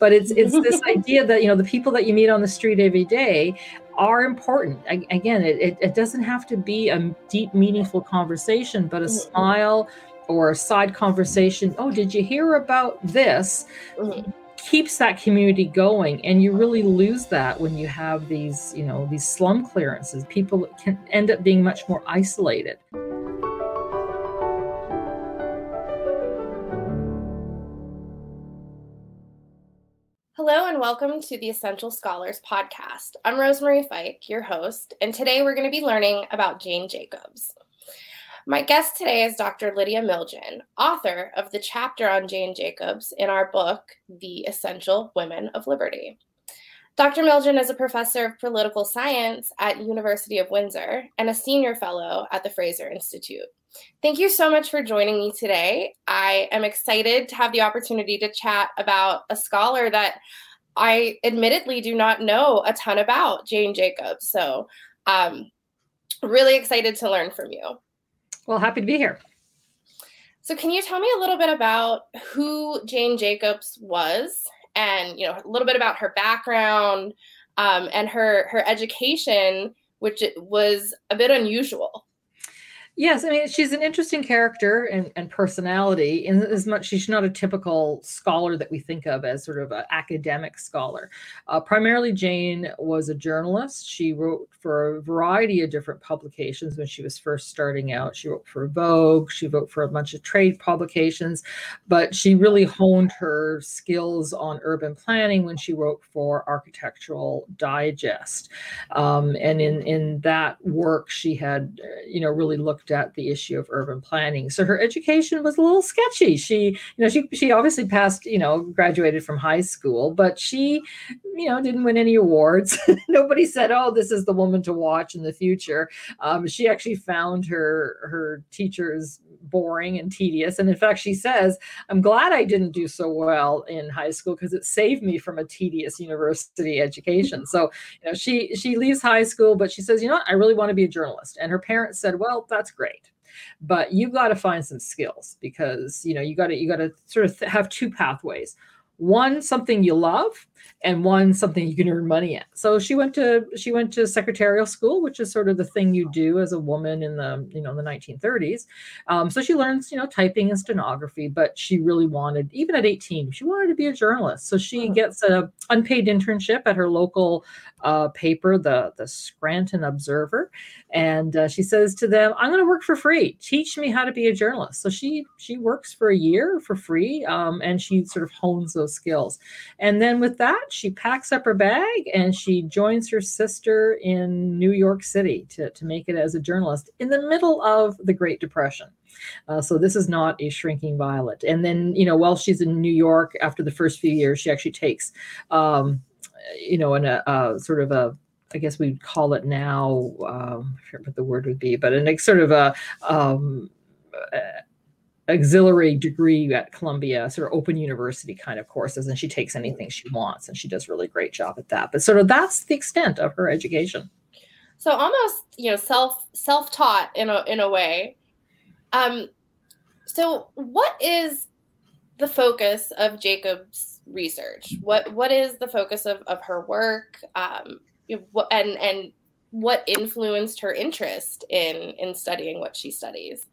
but it's it's this idea that you know the people that you meet on the street every day are important. Again it, it, it doesn't have to be a deep meaningful conversation but a mm-hmm. smile or a side conversation oh did you hear about this? Mm-hmm. keeps that community going. And you really lose that when you have these you know these slum clearances. People can end up being much more isolated Hello and welcome to the Essential Scholars podcast. I'm Rosemarie Fike, your host, and today we're going to be learning about Jane Jacobs. My guest today is Dr. Lydia Miljan, author of the chapter on Jane Jacobs in our book, The Essential Women of Liberty. Dr. Miljan is a professor of political science at University of Windsor and a senior fellow at the Fraser Institute. Thank you so much for joining me today. I am excited to have the opportunity to chat about a scholar that I admittedly do not know a ton about, Jane Jacobs. So, um, really excited to learn from you. Well, happy to be here. So, can you tell me a little bit about who Jane Jacobs was, and you know a little bit about her background um, and her her education, which was a bit unusual? Yes, I mean she's an interesting character and, and personality in as much she's not a typical scholar that we think of as sort of an academic scholar. Uh, primarily, Jane was a journalist. She wrote for a variety of different publications when she was first starting out. She wrote for Vogue. She wrote for a bunch of trade publications, but she really honed her skills on urban planning when she wrote for Architectural Digest. Um, and in in that work, she had uh, you know really looked at the issue of urban planning. So her education was a little sketchy. She, you know, she she obviously passed, you know, graduated from high school, but she, you know, didn't win any awards. Nobody said, "Oh, this is the woman to watch in the future." Um, she actually found her her teachers boring and tedious, and in fact, she says, "I'm glad I didn't do so well in high school because it saved me from a tedious university education." So, you know, she she leaves high school, but she says, "You know, what? I really want to be a journalist." And her parents said, "Well, that's great. But you've got to find some skills because you know you got to you got to sort of have two pathways. One something you love and one something you can earn money at. So she went to she went to secretarial school, which is sort of the thing you do as a woman in the you know in the 1930s. Um, so she learns you know typing and stenography, but she really wanted even at 18 she wanted to be a journalist. So she oh. gets a unpaid internship at her local uh, paper, the the Scranton Observer, and uh, she says to them, "I'm going to work for free. Teach me how to be a journalist." So she she works for a year for free, um, and she sort of hones those skills. And then with that, she packs up her bag and she joins her sister in New York City to, to make it as a journalist in the middle of the Great Depression. Uh, so this is not a shrinking violet. And then, you know, while she's in New York after the first few years, she actually takes, um, you know, in a, a sort of a I guess we'd call it now, um, I forget what the word would be, but an sort of a um, auxiliary degree at Columbia, sort of open university kind of courses, and she takes anything she wants, and she does really great job at that. But sort of that's the extent of her education. So almost, you know, self self taught in a in a way. Um, so what is the focus of Jacob's research? What what is the focus of of her work? Um, and and what influenced her interest in in studying what she studies?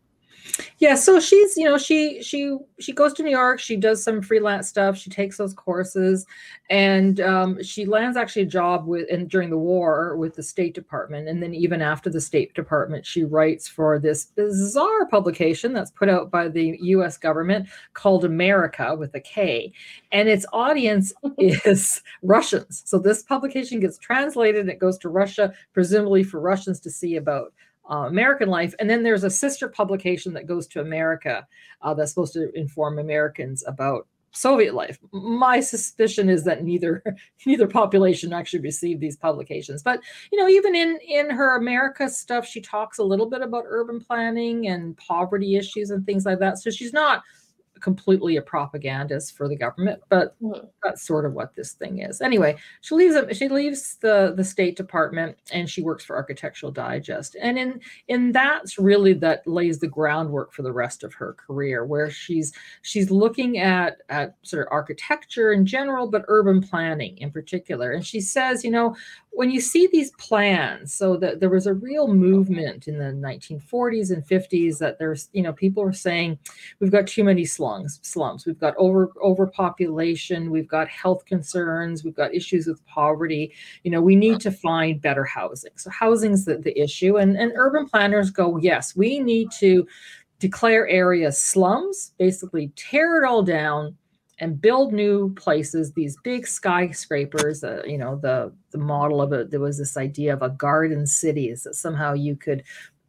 Yeah so she's you know she she she goes to new york she does some freelance stuff she takes those courses and um, she lands actually a job with and during the war with the state department and then even after the state department she writes for this bizarre publication that's put out by the us government called america with a k and its audience is russians. So this publication gets translated and it goes to russia presumably for russians to see about uh, American life. And then there's a sister publication that goes to America uh, that's supposed to inform Americans about Soviet life. My suspicion is that neither neither population actually received these publications. But you know, even in in her America stuff, she talks a little bit about urban planning and poverty issues and things like that. So she's not completely a propagandist for the government, but mm-hmm. that's sort of what this thing is. Anyway, she leaves she leaves the the State Department and she works for Architectural Digest, and in in that's really that lays the groundwork for the rest of her career, where she's she's looking at at sort of architecture in general, but urban planning in particular, and she says, you know, when you see these plans, so that there was a real movement in the 1940s and 50s that there's, you know, people were saying we've got too many slums, slums, we've got over overpopulation, we've got health concerns, we've got issues with poverty. You know, we need to find better housing. So housing's the, the issue, and and urban planners go, yes, we need to declare areas slums, basically tear it all down and build new places these big skyscrapers uh, you know the the model of it there was this idea of a garden city is that somehow you could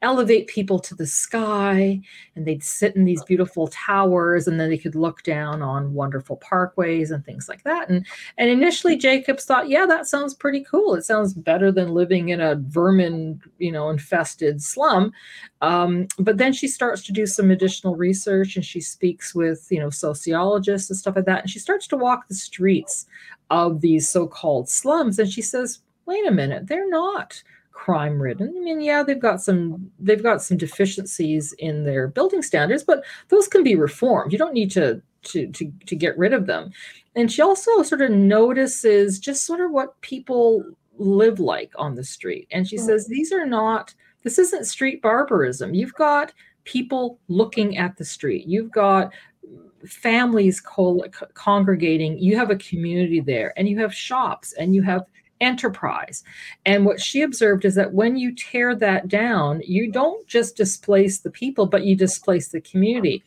elevate people to the sky and they'd sit in these beautiful towers and then they could look down on wonderful parkways and things like that. And and initially jacobs thought yeah that sounds pretty cool. It sounds better than living in a vermin you know infested slum. Um, but then she starts to do some additional research and she speaks with you know sociologists and stuff like that and she starts to walk the streets of these so-called slums and she says wait a minute they're not crime ridden. I mean, yeah, they've got some they've got some deficiencies in their building standards, but those can be reformed. You don't need to to to to get rid of them. And she also sort of notices just sort of what people live like on the street. And she says mm. these are not this isn't street barbarism. You've got people looking at the street. You've got families co- congregating you have a community there and you have shops and you have enterprise. And what she observed is that when you tear that down, you don't just displace the people, but you displace the community.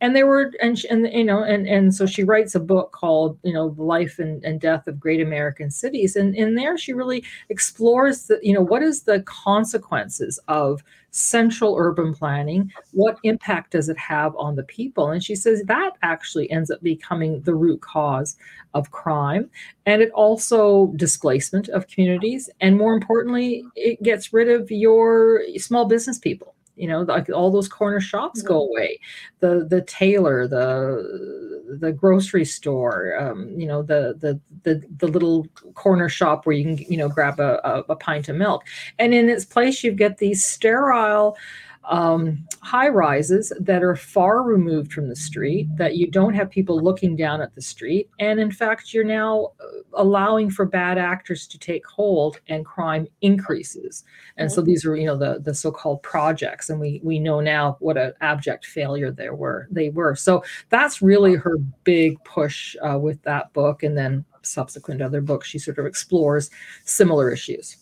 And there were, and, and you know, and and so she writes a book called, you know, the life and, and death of great American cities. And in there, she really explores the, you know, what is the consequences of central urban planning? What impact does it have on the people? And she says that actually ends up becoming the root cause of crime and it also displacement of communities. And more importantly it gets rid of your small business people you know like all those corner shops mm-hmm. go away the the tailor the the grocery store um, you know the, the the the little corner shop where you can you know grab a, a, a pint of milk and in its place you get these sterile um, high rises that are far removed from the street, that you don't have people looking down at the street. And in fact, you're now uh, allowing for bad actors to take hold and crime increases. And so these are, you know, the, the so-called projects. And we, we know now what an abject failure they were, they were. So that's really her big push uh, with that book. And then subsequent other books, she sort of explores similar issues.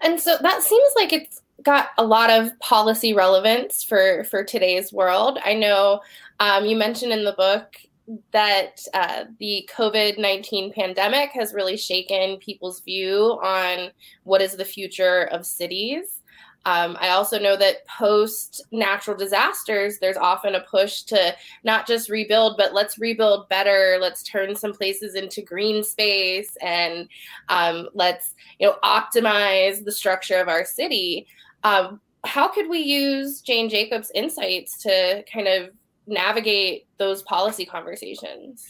And so that seems like it's got a lot of policy relevance for for today's world. I know um, you mentioned in the book that uh, the COVID 19 pandemic has really shaken people's view on what is the future of cities. Um, I also know that post natural disasters, there's often a push to not just rebuild, but let's rebuild better. Let's turn some places into green space and um, let's you know optimize the structure of our city. Um, how could we use Jane Jacobs' insights to kind of navigate those policy conversations?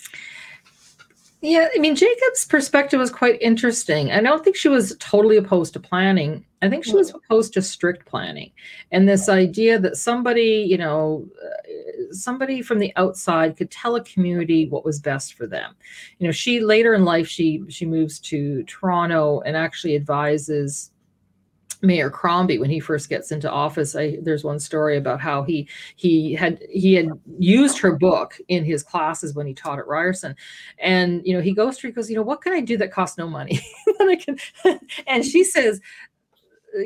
Yeah, I mean, Jacob's perspective was quite interesting. I don't think she was totally opposed to planning. I think she was hmm. opposed to strict planning and this idea that somebody, you know, uh, somebody from the outside could tell a community what was best for them. You know, she later in life she she moves to Toronto and actually advises Mayor Crombie when he first gets into office. I, there's one story about how he he had he had used her book in his classes when he taught at Ryerson, and you know he goes through he goes you know what can I do that costs no money and she says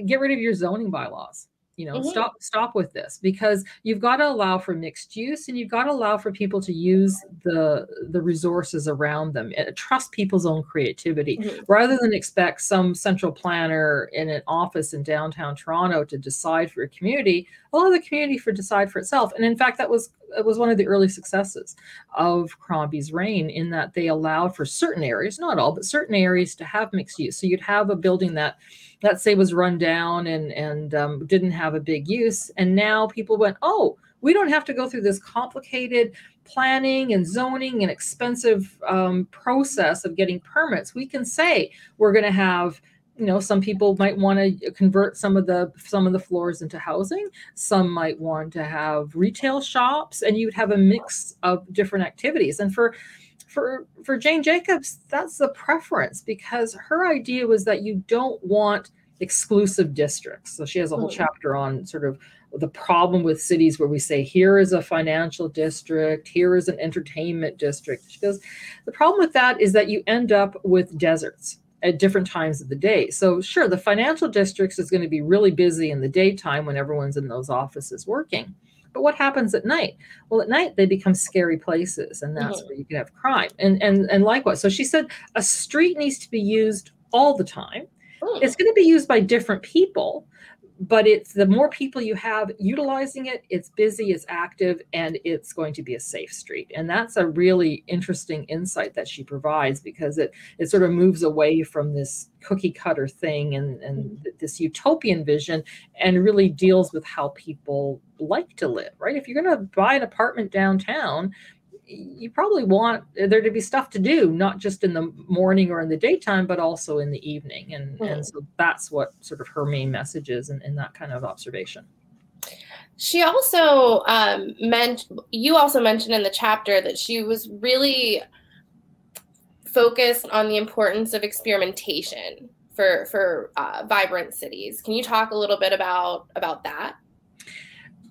get rid of your zoning bylaws you know mm-hmm. stop stop with this because you've got to allow for mixed use and you've got to allow for people to use the the resources around them and trust people's own creativity mm-hmm. rather than expect some central planner in an office in downtown toronto to decide for a community allow the community for decide for itself and in fact that was it was one of the early successes of Crombie's reign in that they allowed for certain areas, not all, but certain areas to have mixed use. So you'd have a building that let's say was run down and and um, didn't have a big use and now people went oh we don't have to go through this complicated planning and zoning and expensive um, process of getting permits. We can say we're going to have you know some people might want to convert some of the some of the floors into housing. Some might want to have retail shops and you'd have a mix of different activities. And for for for Jane Jacobs that's the preference because her idea was that you don't want exclusive districts. So she has a whole mm-hmm. chapter on sort of the problem with cities where we say here is a financial district here is an entertainment district. She goes the problem with that is that you end up with deserts at different times of the day. So, sure, the financial districts is going to be really busy in the daytime when everyone's in those offices working. But what happens at night? Well, at night they become scary places, and that's mm-hmm. where you can have crime. And and and likewise. So she said a street needs to be used all the time. Mm. It's going to be used by different people, but it's the more people you have utilizing it it's busy it's active and it's going to be a safe street and that's a really interesting insight that she provides because it it sort of moves away from this cookie cutter thing and and mm-hmm. this utopian vision and really deals with how people like to live right if you're going to buy an apartment downtown you probably want there to be stuff to do, not just in the morning or in the daytime, but also in the evening. And, mm. and so that's what sort of her main message is in, in that kind of observation. She also um, meant, you also mentioned in the chapter that she was really focused on the importance of experimentation for for uh, vibrant cities. Can you talk a little bit about about that?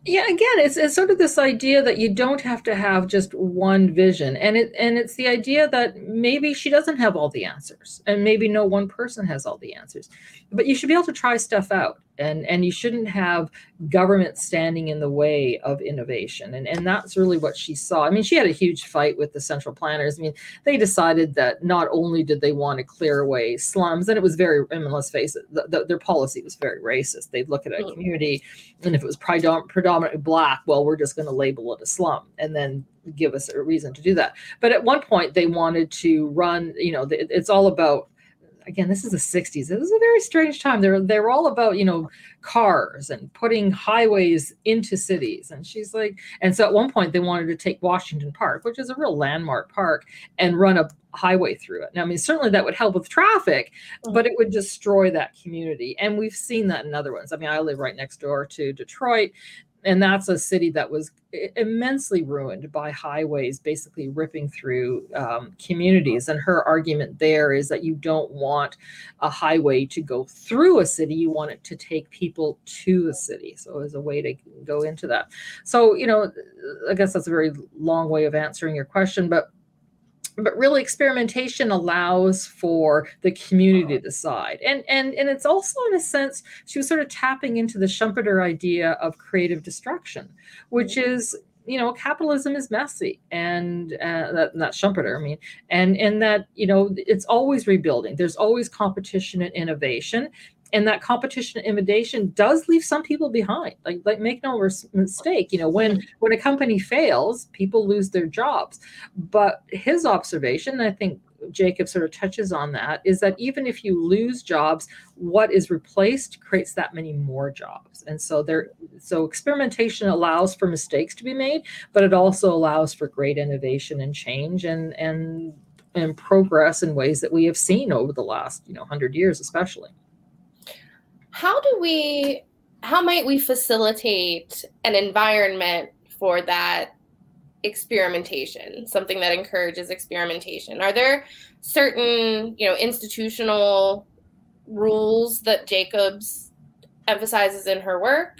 Yeah again it's, it's sort of this idea that you don't have to have just one vision and it and it's the idea that maybe she doesn't have all the answers and maybe no one person has all the answers but you should be able to try stuff out. And and you shouldn't have government standing in the way of innovation. And and that's really what she saw. I mean she had a huge fight with the central planners. I mean they decided that not only did they want to clear away slums and it was very i mean let's face it the, the, their policy was very racist. They'd look at a mm. community and if it was predom- predominantly black well we're just going to label it a slum and then give us a reason to do that. But at one point they wanted to run you know it's all about again, this is the 60s. This is a very strange time. They're they're all about, you know, cars and putting highways into cities. And she's like, and so at one point they wanted to take Washington Park, which is a real landmark park, and run a highway through it. Now, I mean, certainly that would help with traffic, but it would destroy that community. And we've seen that in other ones. I mean, I live right next door to Detroit and that's a city that was immensely ruined by highways basically ripping through um, communities. And her argument there is that you don't want a highway to go through a city you want it to take people to the city. So as a way to go into that. So you know i guess that's a very long way of answering your question but but really experimentation allows for the community to decide. And and and it's also in a sense she was sort of tapping into the schumpeter idea of creative destruction which mm-hmm. is you know capitalism is messy and uh, that not schumpeter i mean and and that you know it's always rebuilding. There's always competition and innovation and that competition intimidation does leave some people behind. Like like make no mistake you know when when a company fails people lose their jobs. But his observation i think jacob sort of touches on that is that even if you lose jobs what is replaced creates that many more jobs. And so there so experimentation allows for mistakes to be made but it also allows for great innovation and change and and and progress in ways that we have seen over the last you know 100 years especially how do we how might we facilitate an environment for that experimentation something that encourages experimentation? Are there certain you know institutional rules that jacobs emphasizes in her work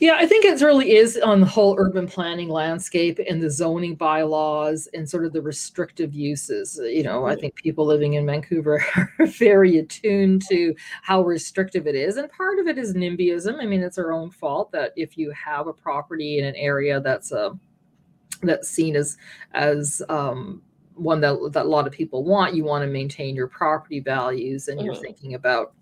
yeah, I think it really is on the whole urban planning landscape and the zoning bylaws and sort of the restrictive uses. You know, I think people living in Vancouver are very attuned to how restrictive it is. And part of it is NIMBYism. I mean, it's our own fault that if you have a property in an area that's a uh, that's seen as as um, one that that a lot of people want, you want to maintain your property values and mm-hmm. you're thinking about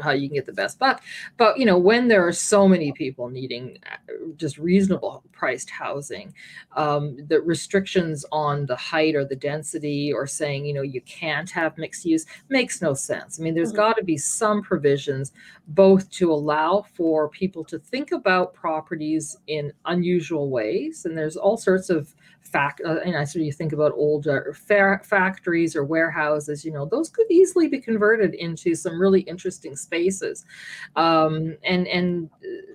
how you can get the best buck. But you know, when there are so many people needing uh, just reasonable priced housing, um, the restrictions on the height or the density, or saying you know you can't have mixed use makes no sense. I mean, there's mm-hmm. got to be some provisions both to allow for people to think about properties in unusual ways, and there's all sorts of fact, uh, and I so you think about old uh, fa- factories or warehouses, you know, those could easily be converted into some really interesting spaces, um, and and uh,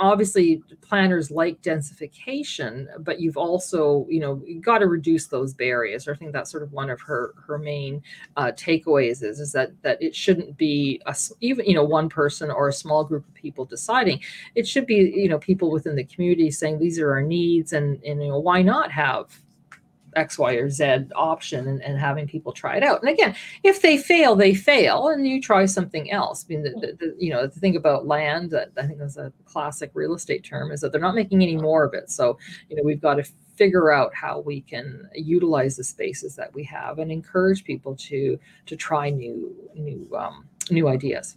obviously planners like densification, but you've also, you know, got to reduce those barriers. I think that's sort of one of her her main uh, takeaways is is that that it shouldn't be a, even you know one person or a small group of people deciding. It should be you know people within the community saying these are our needs and and you know why not have X, Y, or Z option and, and having people try it out. And again, if they fail, they fail, and you try something else. I mean, the, the, the, you know, the thing about land, that I think that's a classic real estate term, is that they're not making any more of it. So, you know, we've got to figure out how we can utilize the spaces that we have and encourage people to to try new new um, new ideas.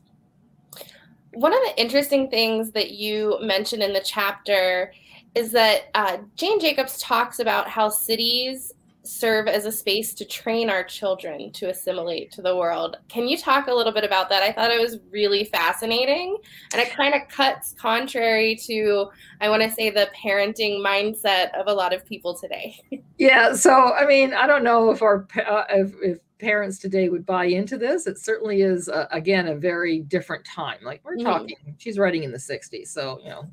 One of the interesting things that you mentioned in the chapter is that uh, Jane Jacobs talks about how cities serve as a space to train our children to assimilate to the world. Can you talk a little bit about that? I thought it was really fascinating and it kind of cuts contrary to, I want to say, the parenting mindset of a lot of people today. Yeah. So, I mean, I don't know if our, uh, if, if parents today would buy into this. It certainly is, uh, again, a very different time. Like we're mm-hmm. talking, she's writing in the 60s. So, you know,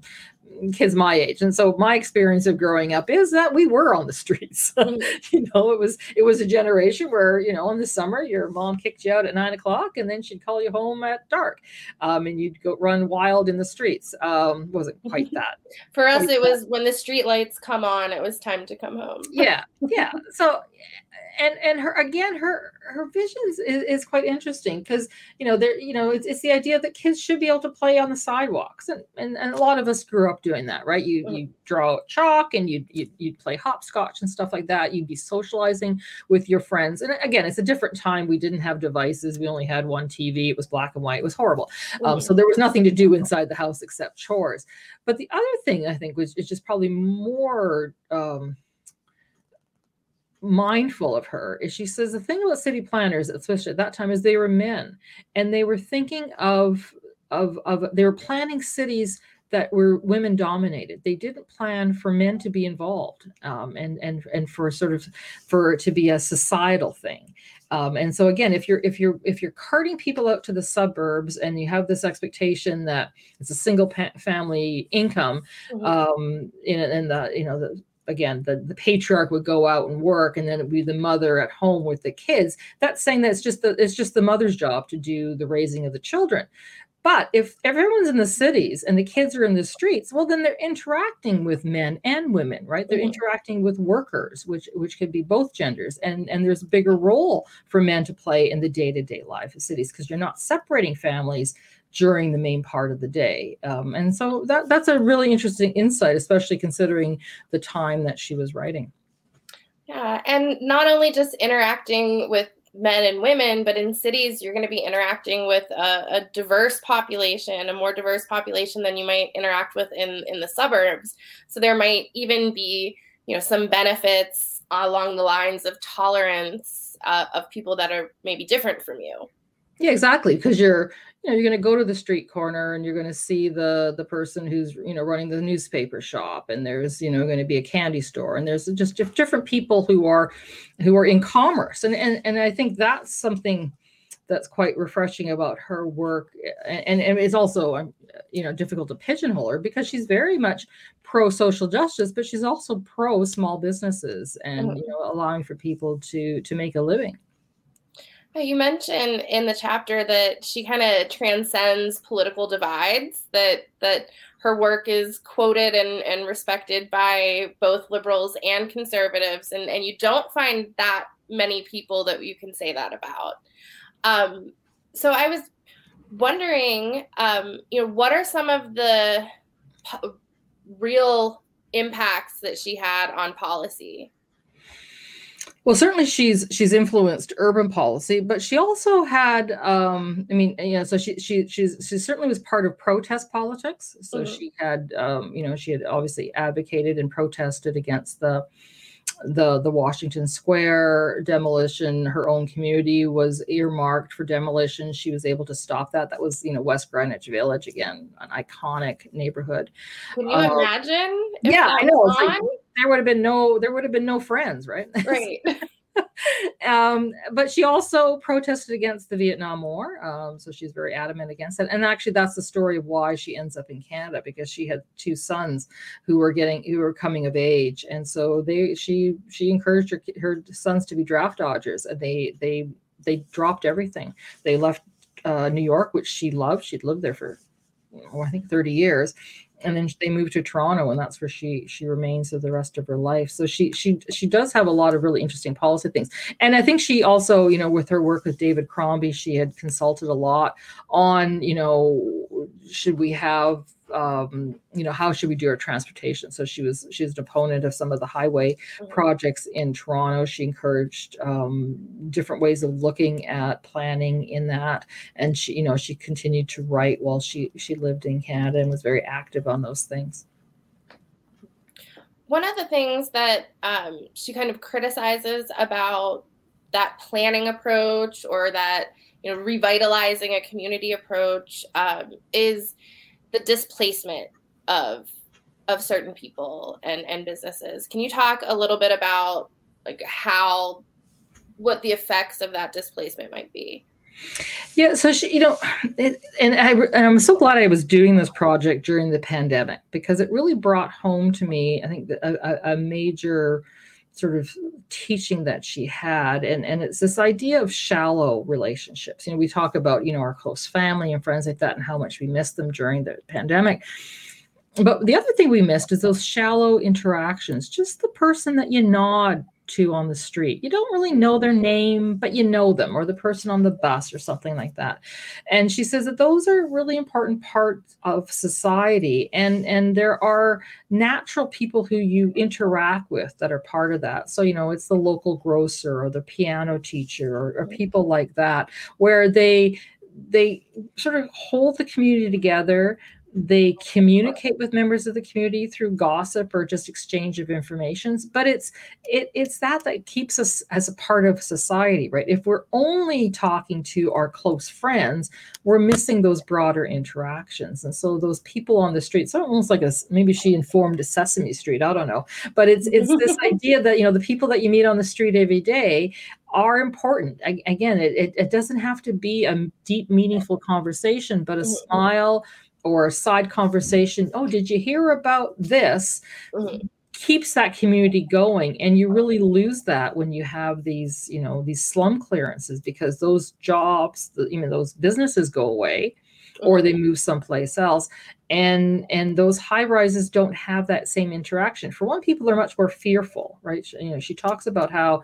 kids my age and so my experience of growing up is that we were on the streets mm-hmm. you know it was it was a generation where you know in the summer your mom kicked you out at nine o'clock and then she'd call you home at dark um, and you'd go run wild in the streets um, wasn't quite that for us it was when the street lights come on it was time to come home yeah yeah so and and her again her her visions is, is quite interesting because you know there you know it's, it's the idea that kids should be able to play on the sidewalks and, and and a lot of us grew up doing that right? You you draw chalk and you'd, you'd you'd play hopscotch and stuff like that. You'd be socializing with your friends and again it's a different time. We didn't have devices. We only had one tv it was black and white. It was horrible. Um, so there was nothing to do inside the house except chores. But the other thing i think was is just probably more um, mindful of her is she says the thing about city planners especially at that time is they were men and they were thinking of of of they were planning cities that were women dominated they didn't plan for men to be involved um, and and and for sort of for it to be a societal thing um, and so again if you're if you're if you're carting people out to the suburbs and you have this expectation that it's a single pa- family income mm-hmm. um, in, in the you know the again the, the patriarch would go out and work and then it'd be the mother at home with the kids. That's saying that it's just the it's just the mother's job to do the raising of the children. But if everyone's in the cities and the kids are in the streets well then they're interacting with men and women right? They're mm-hmm. interacting with workers which which could be both genders. And and there's a bigger role for men to play in the day-to-day life of cities because you're not separating families during the main part of the day. Um, and so that, that's a really interesting insight, especially considering the time that she was writing. Yeah, and not only just interacting with men and women, but in cities, you're going to be interacting with a, a, diverse population, a more diverse population than you might interact with in, in the suburbs. So there might even be, you know, some benefits along the lines of tolerance uh, of people that are maybe different from you. Yeah, exactly. Because you're you know, you're going to go to the street corner and you're going to see the the person who's you know running the newspaper shop and there's you know going to be a candy store and there's just different people who are who are in commerce. And and, and i think that's something that's quite refreshing about her work. And, and it's also um, you know difficult to pigeonhole her because she's very much pro social justice but she's also pro small businesses and mm-hmm. you know allowing for people to to make a living you mentioned in the chapter that she kind of transcends political divides, that that her work is quoted and, and respected by both liberals and conservatives, and, and you don't find that many people that you can say that about. Um, so I was wondering, um, you know, what are some of the po- real impacts that she had on policy? Well, certainly she's she's influenced urban policy, but she also had, um, I mean, you know, so she she she's she certainly was part of protest politics. So mm-hmm. she had, um, you know, she had obviously advocated and protested against the the the Washington Square demolition. Her own community was earmarked for demolition. She was able to stop that. That was, you know, West Greenwich Village again, an iconic neighborhood. Can you uh, imagine? Yeah, I know. There would have been no there would have been no friends, right? Right. um, but she also protested against the Vietnam War. Um, so she's very adamant against it. And actually, that's the story of why she ends up in Canada because she had two sons who were getting who were coming of age, and so they she she encouraged her her sons to be draft dodgers, and they they they dropped everything. They left uh, New York, which she loved. She'd lived there for oh, I think 30 years and then they moved to Toronto, and that's where she she remains for the rest of her life. So she she she does have a lot of really interesting policy things, and I think she also, you know, with her work with David Crombie, she had consulted a lot on, you know, should we have um, you know, how should we do our transportation? So she was she's an opponent of some of the highway mm-hmm. projects in Toronto. She encouraged um, different ways of looking at planning in that, and she you know she continued to write while she she lived in Canada and was very active on those things. One of the things that um, she kind of criticizes about that planning approach or that you know revitalizing a community approach um, is the displacement of of certain people and and businesses. Can you talk a little bit about like how what the effects of that displacement might be? Yeah, so she, you know, it, and I and I'm so glad I was doing this project during the pandemic because it really brought home to me, I think, a, a major sort of teaching that she had. And and it's this idea of shallow relationships. You know we talk about you know our close family and friends like that and how much we miss them during the pandemic. But the other thing we missed is those shallow interactions just the person that you nod to on the street. You don't really know their name, but you know them, or the person on the bus, or something like that. And she says that those are really important parts of society, and and there are natural people who you interact with that are part of that. So you know, it's the local grocer or the piano teacher or, or mm-hmm. people like that, where they they sort of hold the community together they communicate with members of the community through gossip or just exchange of information but it's it, it's that that keeps us as a part of society right if we're only talking to our close friends we're missing those broader interactions and so those people on the street so almost like a maybe she informed a sesame street i don't know but it's it's this idea that you know the people that you meet on the street every day are important. Again, it, it, it, doesn't have to be a deep, meaningful conversation, but a mm-hmm. smile, or a side conversation oh did you hear about this mm-hmm. keeps that community going and you really lose that when you have these you know these slum clearances because those jobs you know those businesses go away or they mm-hmm. move someplace else and and those high rises don't have that same interaction for one people are much more fearful right you know she talks about how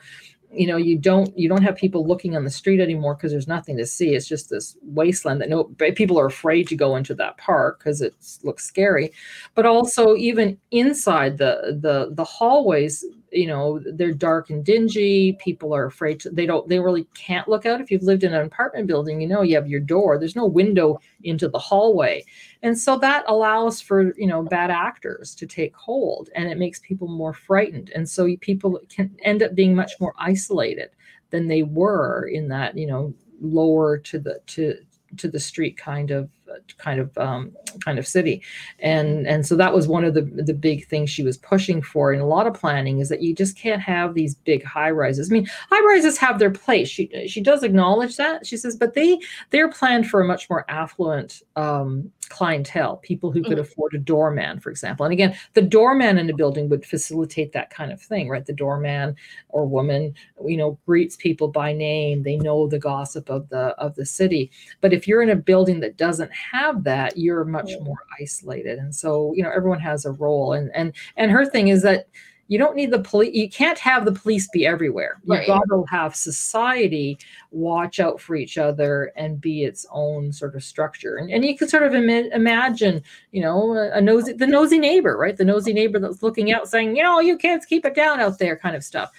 you know you don't you don't have people looking on the street anymore because there's nothing to see. It's just this wasteland that no people are afraid to go into that park because it looks scary. But also even inside the the the hallways you know they're dark and dingy people are afraid to, they don't they really can't look out. If you've lived in an apartment building you know you have your door there's no window into the hallway. And so that allows for you know bad actors to take hold and it makes people more frightened. And so people can end up being much more isolated than they were in that you know lower to the to to the street kind of kind of um, kind of city and and so that was one of the the big things she was pushing for in a lot of planning is that you just can't have these big high rises i mean high rises have their place she she does acknowledge that she says but they they're planned for a much more affluent um, clientele, people who could mm-hmm. afford a doorman, for example. And again, the doorman in a building would facilitate that kind of thing, right? The doorman or woman, you know, greets people by name. They know the gossip of the of the city. But if you're in a building that doesn't have that, you're much more isolated. And so, you know, everyone has a role. And and and her thing is that you don't need the police you can't have the police be everywhere you've right. got to have society watch out for each other and be its own sort of structure and, and you can sort of Im- imagine you know a, a nosy the nosy neighbor right the nosy neighbor that's looking out saying you know you kids keep it down out there kind of stuff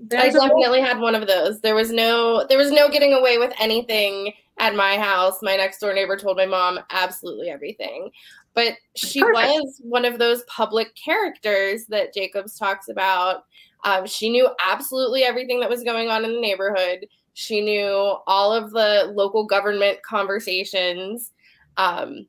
There's I definitely had one of those. There was no there was no getting away with anything at my house. My next door neighbor told my mom absolutely everything. But she Perfect. was one of those public characters that Jacobs talks about. Um, she knew absolutely everything that was going on in the neighborhood. She knew all of the local government conversations. Um,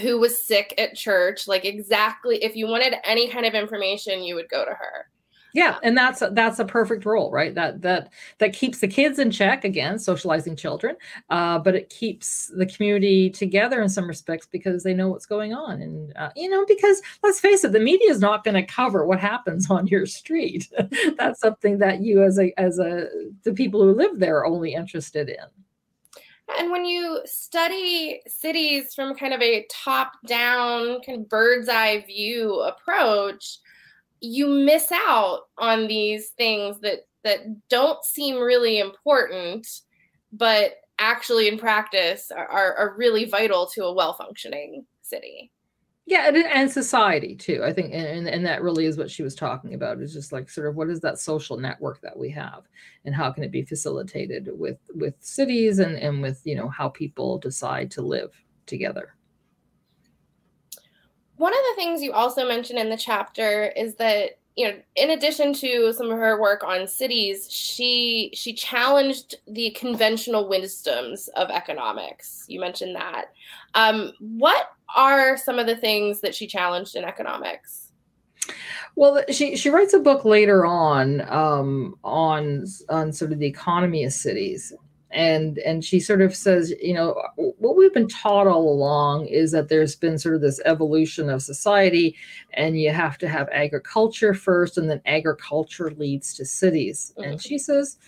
who was sick at church? Like exactly, if you wanted any kind of information, you would go to her yeah and that's that's a perfect role right? That that that keeps the kids in check again socializing children uh, but it keeps the community together in some respects because they know what's going on and uh, you know because let's face it the media is not going to cover what happens on your street. That's something that you as a as a the people who live there are only interested in. And when you study cities from kind of a top down kind of bird's eye view approach you miss out on these things that that don't seem really important but actually in practice are, are really vital to a well-functioning city. Yeah and, and society too i think and, and that really is what she was talking about is just like sort of what is that social network that we have? And how can it be facilitated with with cities and and with you know how people decide to live together one of the things you also mentioned in the chapter is that you know in addition to some of her work on cities she she challenged the conventional wisdoms of economics. You mentioned that. Um, what are some of the things that she challenged in economics? Well she she writes a book later on um, on on sort of the economy of cities and and she sort of says you know what we've been taught all along is that there's been sort of this evolution of society and you have to have agriculture first and then agriculture leads to cities mm-hmm. and she says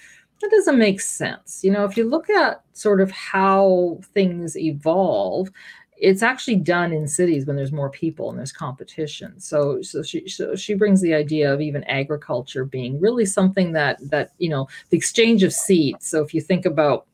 that doesn't make sense you know if you look at sort of how things evolve it's actually done in cities when there's more people and there's competition. So, so she so she brings the idea of even agriculture being really something that that you know the exchange of seeds. So if you think about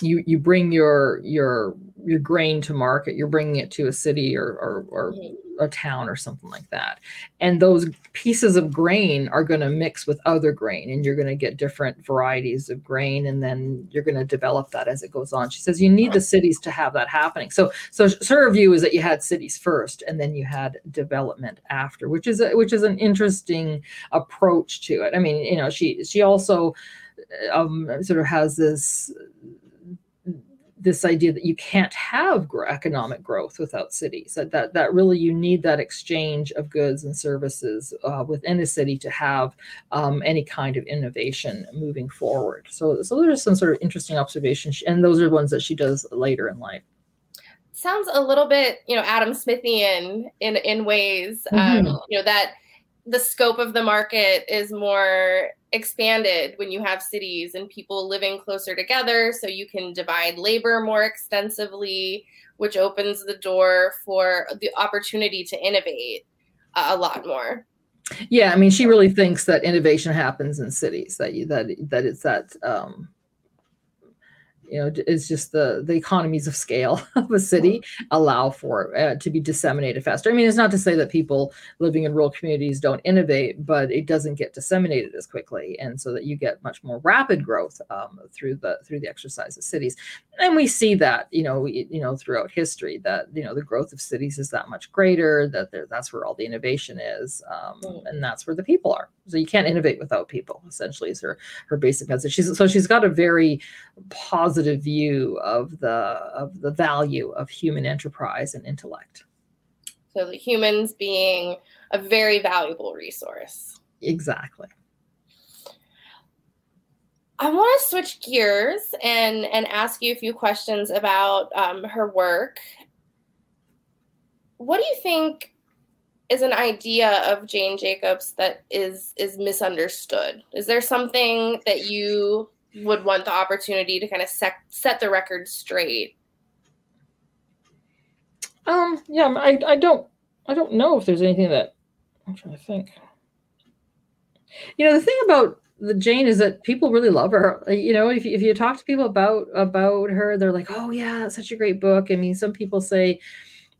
you you bring your your your grain to market you're bringing it to a city or or, or a town or something like that. And those pieces of grain are going to mix with other grain and you're going to get different varieties of grain and then you're going to develop that as it goes on. She says you need the cities to have that happening. So so her view is that you had cities first and then you had development after, which is a, which is an interesting approach to it. I mean, you know, she she also um, sort of has this this idea that you can't have economic growth without cities that, that that really you need that exchange of goods and services uh, within a city to have um, any kind of innovation moving forward so so there's some sort of interesting observations and those are ones that she does later in life sounds a little bit you know adam smithian in in ways um, mm-hmm. um, you know that the scope of the market is more expanded when you have cities and people living closer together so you can divide labor more extensively which opens the door for the opportunity to innovate a lot more. Yeah i mean she really thinks that innovation happens in cities that you that that it's that um you know it's just the the economies of scale of a city allow for uh, to be disseminated faster. I mean it's not to say that people living in rural communities don't innovate but it doesn't get disseminated as quickly and so that you get much more rapid growth um, through the through the exercise of cities. And we see that you know you know throughout history that you know the growth of cities is that much greater that that's where all the innovation is um, and that's where the people are. So you can't innovate without people essentially is her her basic message. She's so she's got a very positive view of the of the value of human enterprise and intellect so the humans being a very valuable resource exactly I want to switch gears and and ask you a few questions about um, her work. What do you think is an idea of Jane Jacobs that is is misunderstood? Is there something that you would want the opportunity to kind of set set the record straight? Um. Yeah. I. I don't. I don't know if there's anything that I'm trying to think. You know, the thing about the Jane is that people really love her. You know, if if you talk to people about about her, they're like, "Oh yeah, such a great book." I mean, some people say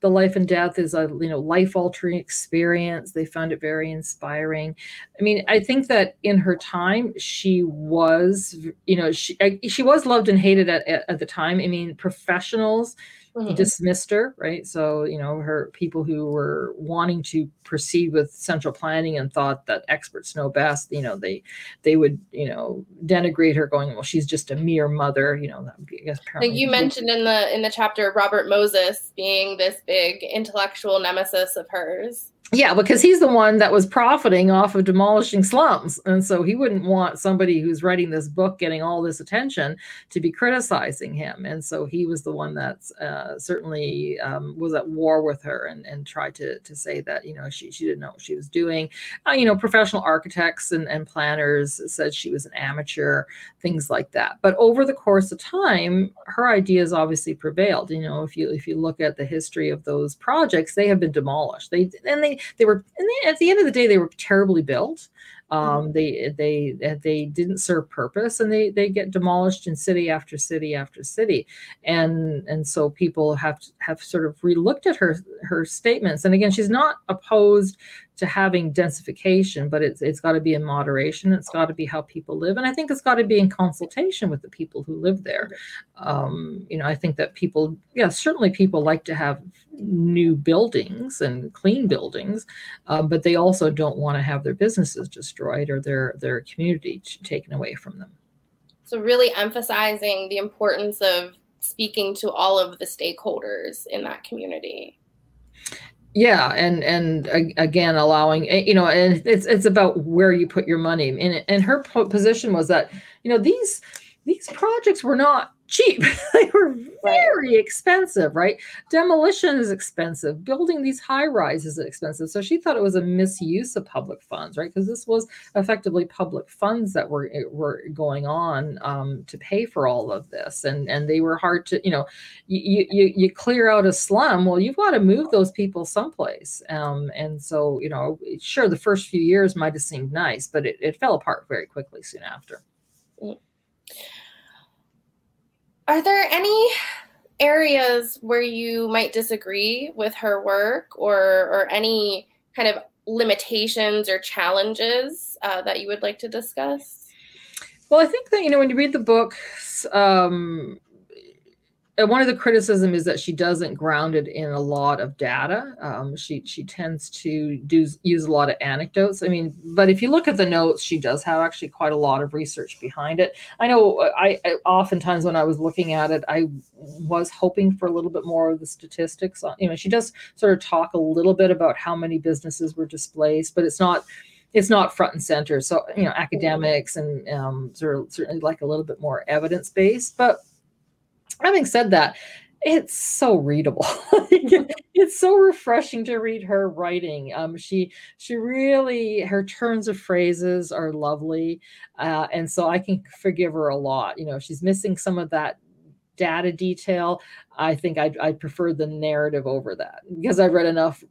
the life and death is a you know life altering experience. They found it very inspiring. I mean, I think that in her time, she was you know she uh, she was loved and hated at at the time. I mean, professionals mm-hmm. dismissed her, right? So, you know, her people who were wanting to proceed with central planning and thought that experts know best, you know, they they would, you know, denigrate her going, well, she's just a mere mother, you know, be, I guess I think you mentioned in the in the chapter Robert Moses being this big intellectual nemesis of hers. Yeah, because he's the one that was profiting off of demolishing slums. And so he wouldn't want somebody who's writing this book getting all this attention to be criticizing him. And so he was the one that uh, certainly um, was at war with her and, and tried to, to say that, you know, she, she didn't know what she was doing. Uh, you know, professional architects and, and planners said she was an amateur, things like that. But over the course of time, her ideas obviously prevailed. You know, if you if you look at the history of those projects, they have been demolished. They and they they were at the end of the day they were terribly built um, mm-hmm. they they they didn't serve purpose and they they get demolished in city after city after city. And and so people have have sort of relooked at her her statements. And again she's not opposed to having densification but it's it's got to be in moderation. It's got to be how people live. And i think it's got to be in consultation with the people who live there. Um, you know i think that people yeah certainly people like to have new buildings and clean buildings uh, but they also don't want to have their businesses destroyed or their their community taken away from them. So really emphasizing the importance of speaking to all of the stakeholders in that community. Yeah and and again allowing eh, you know and it's it's about where you put your money. And and her position was that you know these these projects were not cheap. they were very expensive, right? Demolition is expensive. Building these high rises is expensive. So she thought it was a misuse of public funds, right? Because this was effectively public funds that were eh, were going on um, to pay for all of this, and and they were hard to, you know, you you you clear out a slum. Well, you've got to move those people someplace, um, and so you know, sure, the first few years might have seemed nice, but it, it fell apart very quickly soon after. Mm. Are there any areas where you might disagree with her work or or any kind of limitations or challenges uh, that you would like to discuss? Well, I think that you know when you read the book, um, one of the criticism is that she doesn't ground it in a lot of data. Um, she she tends to do use a lot of anecdotes. I mean, but if you look at the notes, she does have actually quite a lot of research behind it. I know I, I oftentimes when I was looking at it, I was hoping for a little bit more of the statistics. You know, she does sort of talk a little bit about how many businesses were displaced, but it's not it's not front and center. So you know, academics and um, sort of certainly like a little bit more evidence based, but having said that, it's so readable. it's so refreshing to read her writing. Um, she she really her turns of phrases are lovely, uh, and so I can forgive her a lot. You know, she's missing some of that data detail. I think I'd, I'd prefer the narrative over that because I've read enough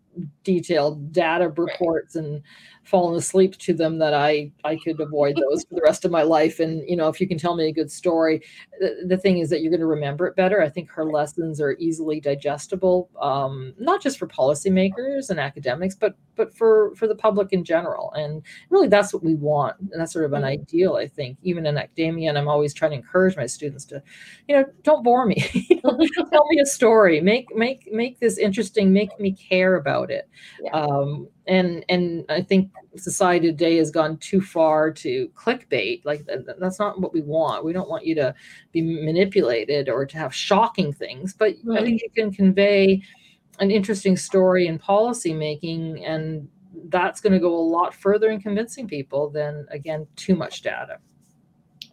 detailed data reports and fallen asleep to them that I I could avoid those for the rest of my life. And you know, if you can tell me a good story, the, the thing is that you're going to remember it better. I think her lessons are easily digestible, um, not just for policymakers and academics, but but for for the public in general. And really, that's what we want. And that's sort of an mm-hmm. ideal, I think, even in academia. And I'm always trying to encourage my students to, you know, don't bore me. tell me a story. Make make make this interesting. Make me care about it. Yeah. Um, and and I think society today has gone too far to clickbait. Like that's not what we want. We don't want you to be manipulated or to have shocking things. But right. I think you can convey an interesting story in policy making, and that's going to go a lot further in convincing people than again too much data.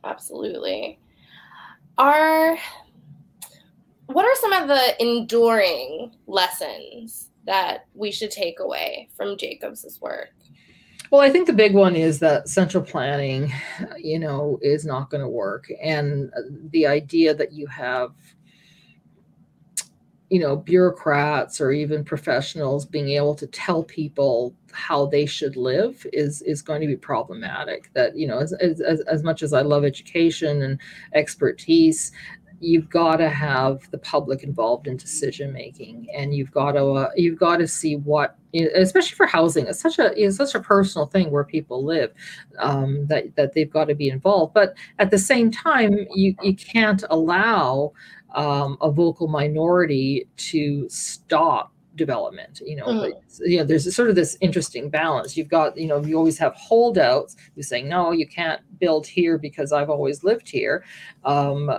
Absolutely. Are what are some of the enduring lessons that we should take away from Jacobs's work? Well, I think the big one is that central planning, you know, is not going to work. And the idea that you have you know bureaucrats or even professionals being able to tell people how they should live is is going to be problematic that you know as as, as much as i love education and expertise you've got to have the public involved in decision making and you've got to uh, you've got to see what especially for housing it's such a it's such a personal thing where people live um, that that they've got to be involved but at the same time you you can't allow um, a vocal minority to stop development you know mm. you know there's a, sort of this interesting balance you've got you know you always have holdouts who say no you can't build here because i've always lived here um,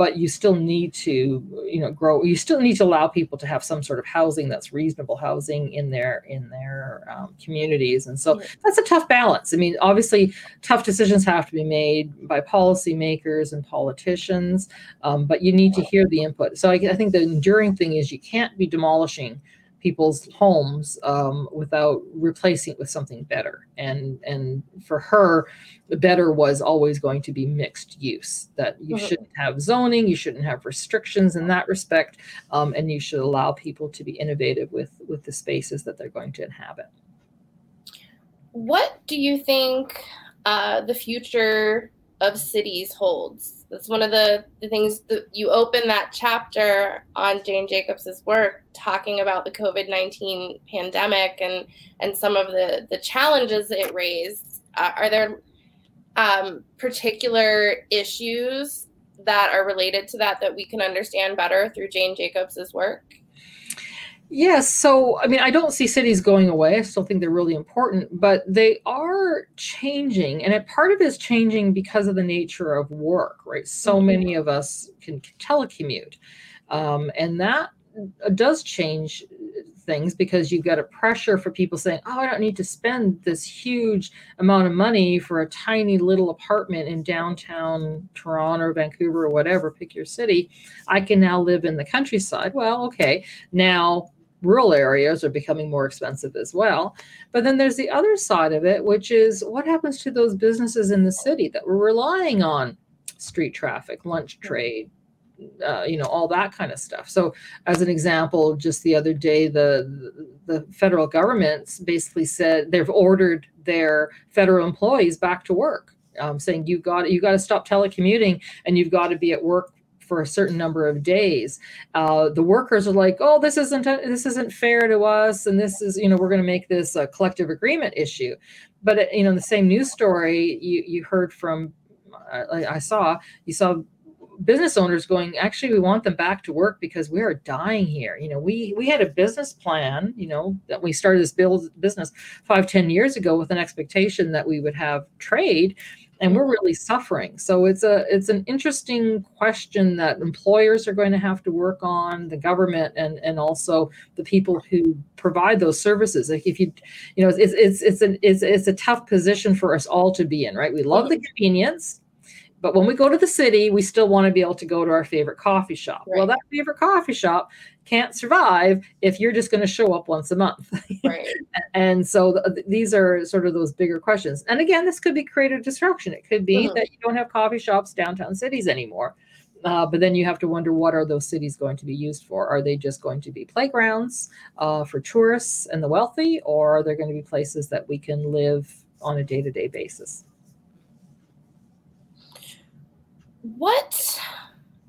but you still need to you know grow you still need to allow people to have some sort of housing that's reasonable housing in their in their um, communities. And so that's a tough balance. I mean obviously tough decisions have to be made by policymakers and politicians um, but you need to hear the input. So I, I think the enduring thing is you can't be demolishing people's homes um, without replacing it with something better. And and for her, the better was always going to be mixed use. That you mm-hmm. shouldn't have zoning, you shouldn't have restrictions in that respect, um, and you should allow people to be innovative with with the spaces that they're going to inhabit. What do you think uh, the future of cities holds. That's one of the, the things that you open that chapter on Jane Jacobs's work talking about the COVID 19 pandemic and, and some of the, the challenges it raised. Uh, are there um, particular issues that are related to that that we can understand better through Jane Jacobs's work? Yes. So, I mean, I don't see cities going away. I still think they're really important, but they are changing. And a part of it is changing because of the nature of work, right? So mm-hmm. many of us can telecommute. Um, and that does change things because you've got a pressure for people saying, oh, I don't need to spend this huge amount of money for a tiny little apartment in downtown Toronto or Vancouver or whatever, pick your city. I can now live in the countryside. Well, okay. Now, rural areas are becoming more expensive as well. But then there's the other side of it, which is what happens to those businesses in the city that were relying on street traffic, lunch trade, uh, you know all that kind of stuff so as an example just the other day the the federal government's basically said they've ordered their federal employees back to work um, saying you got you got to stop telecommuting and you've got to be at work for a certain number of days. Uh, the workers are like, "Oh, this isn't this isn't fair to us, and this is you know we're going to make this a collective agreement issue." But uh, you know, in the same news story, you you heard from I, I saw you saw business owners going actually we want them back to work because we are dying here you know we we had a business plan you know that we started this build business five ten years ago with an expectation that we would have trade and we're mm-hmm. really suffering. So it's a it's an interesting question that employers are going to have to work on the government and and also the people who provide those services. Like if you you know it's it's it's an it's, it's a tough position for us all to be in right? We love the mm-hmm. convenience but when we go to the city we still want to be able to go to our favorite coffee shop. Right. well that favorite coffee shop can't survive if you're just going to show up once a month. Right. and so th- these are sort of those bigger questions. And again, this could be creative destruction. It could be mm-hmm. that you don't have coffee shops downtown cities anymore. Uh, but then you have to wonder what are those cities going to be used for? Are they just going to be playgrounds uh, for tourists and the wealthy, or are there going to be places that we can live on a day to day basis? What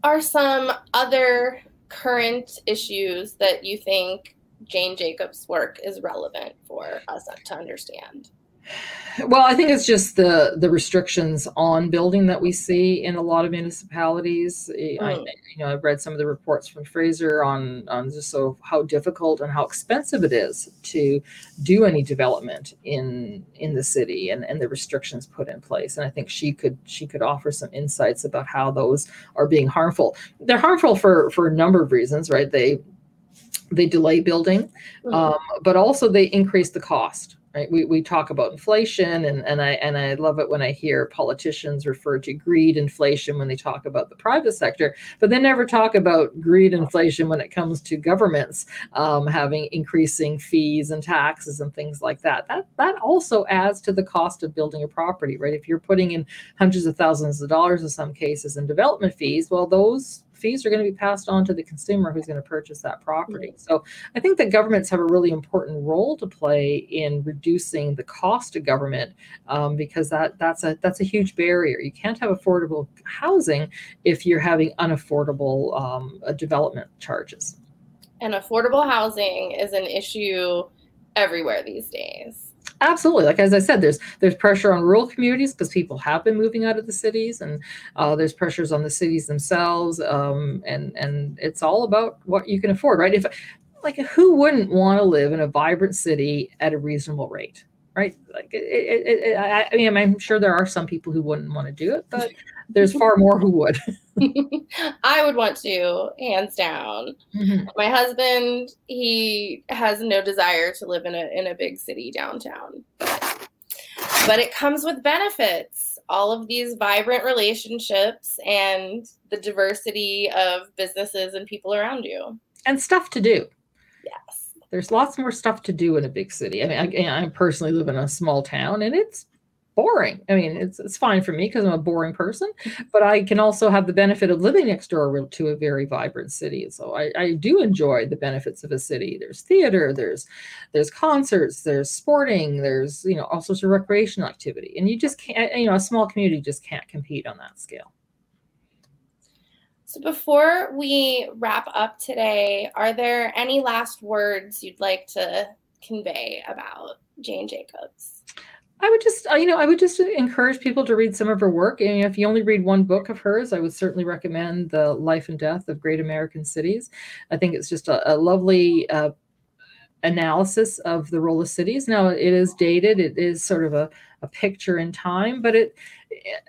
are some other current issues that you think Jane Jacobs' work is relevant for us to understand? Well, I think it's just the the restrictions on building that we see in a lot of municipalities. Mm. I, you know, I've read some of the reports from Fraser on on just so how difficult and how expensive it is to do any development in in the city and and the restrictions put in place. And I think she could she could offer some insights about how those are being harmful. They're harmful for for a number of reasons, right? They they delay building, mm. um, but also they increase the cost right? We, we talk about inflation and, and i and i love it when i hear politicians refer to greed inflation when they talk about the private sector but they never talk about greed inflation when it comes to governments um, having increasing fees and taxes and things like that. That that also adds to the cost of building a property right? If you're putting in hundreds of thousands of dollars in some cases in development fees well those fees are going to be passed on to the consumer who's going to purchase that property. So I think that governments have a really important role to play in reducing the cost of government um, because that that's a that's a huge barrier. You can't have affordable housing if you're having unaffordable um, uh, development charges. And affordable housing is an issue everywhere these days. Absolutely. Like as I said, there's there's pressure on rural communities because people have been moving out of the cities, and uh, there's pressures on the cities themselves, um, and and it's all about what you can afford, right? If like who wouldn't want to live in a vibrant city at a reasonable rate? right? Like it, it, it, I, I, mean, I'm sure there are some people who wouldn't want to do it, but there's far more who would. I would want to, hands down. Mm-hmm. My husband, he has no desire to live in a in a big city downtown, but, but it comes with benefits. All of these vibrant relationships and the diversity of businesses and people around you, and stuff to do. Yes there's lots more stuff to do in a big city. I mean, I, I personally live in a small town, and it's boring. I mean, it's it's fine for me because I'm a boring person, but I can also have the benefit of living next door to a very vibrant city. So I, I do enjoy the benefits of a city. There's theater, there's there's concerts, there's sporting, there's you know all sorts of recreational activity, and you just can't. You know, a small community just can't compete on that scale. So, before we wrap up today, are there any last words you'd like to convey about Jane Jacobs? I would just, uh, you know, I would just encourage people to read some of her work. And if you only read one book of hers, I would certainly recommend The Life and Death of Great American Cities. I think it's just a, a lovely uh, analysis of the role of cities. Now, it is dated, it is sort of a, a picture in time, but it,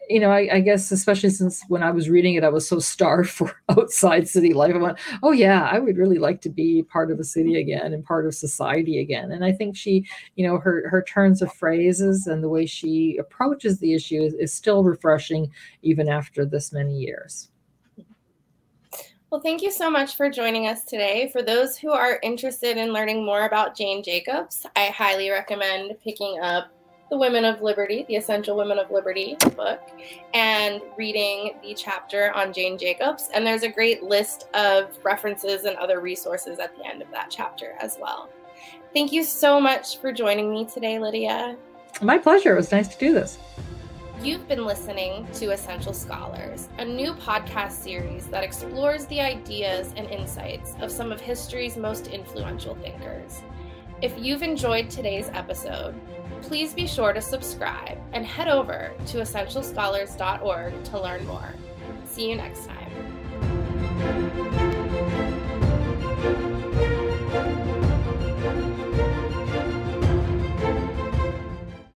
you know, I, I, guess especially since when I was reading it, I was so starved for outside city life. I went, oh yeah, I would really like to be part of the city mm-hmm. again and part of society again. And I think she, you know, her her turns of phrases and the way she approaches the issue is, is still refreshing even after this many years. Well, thank you so much for joining us today. For those who are interested in learning more about Jane Jacobs, I highly recommend picking up the Women of Liberty, the Essential Women of Liberty book, and reading the chapter on Jane Jacobs. And there's a great list of references and other resources at the end of that chapter as well. Thank you so much for joining me today, Lydia. My pleasure. It was nice to do this. You've been listening to Essential Scholars, a new podcast series that explores the ideas and insights of some of history's most influential thinkers. If you've enjoyed today's episode, please be sure to subscribe and head over to essentialscholars.org to learn more. See you next time.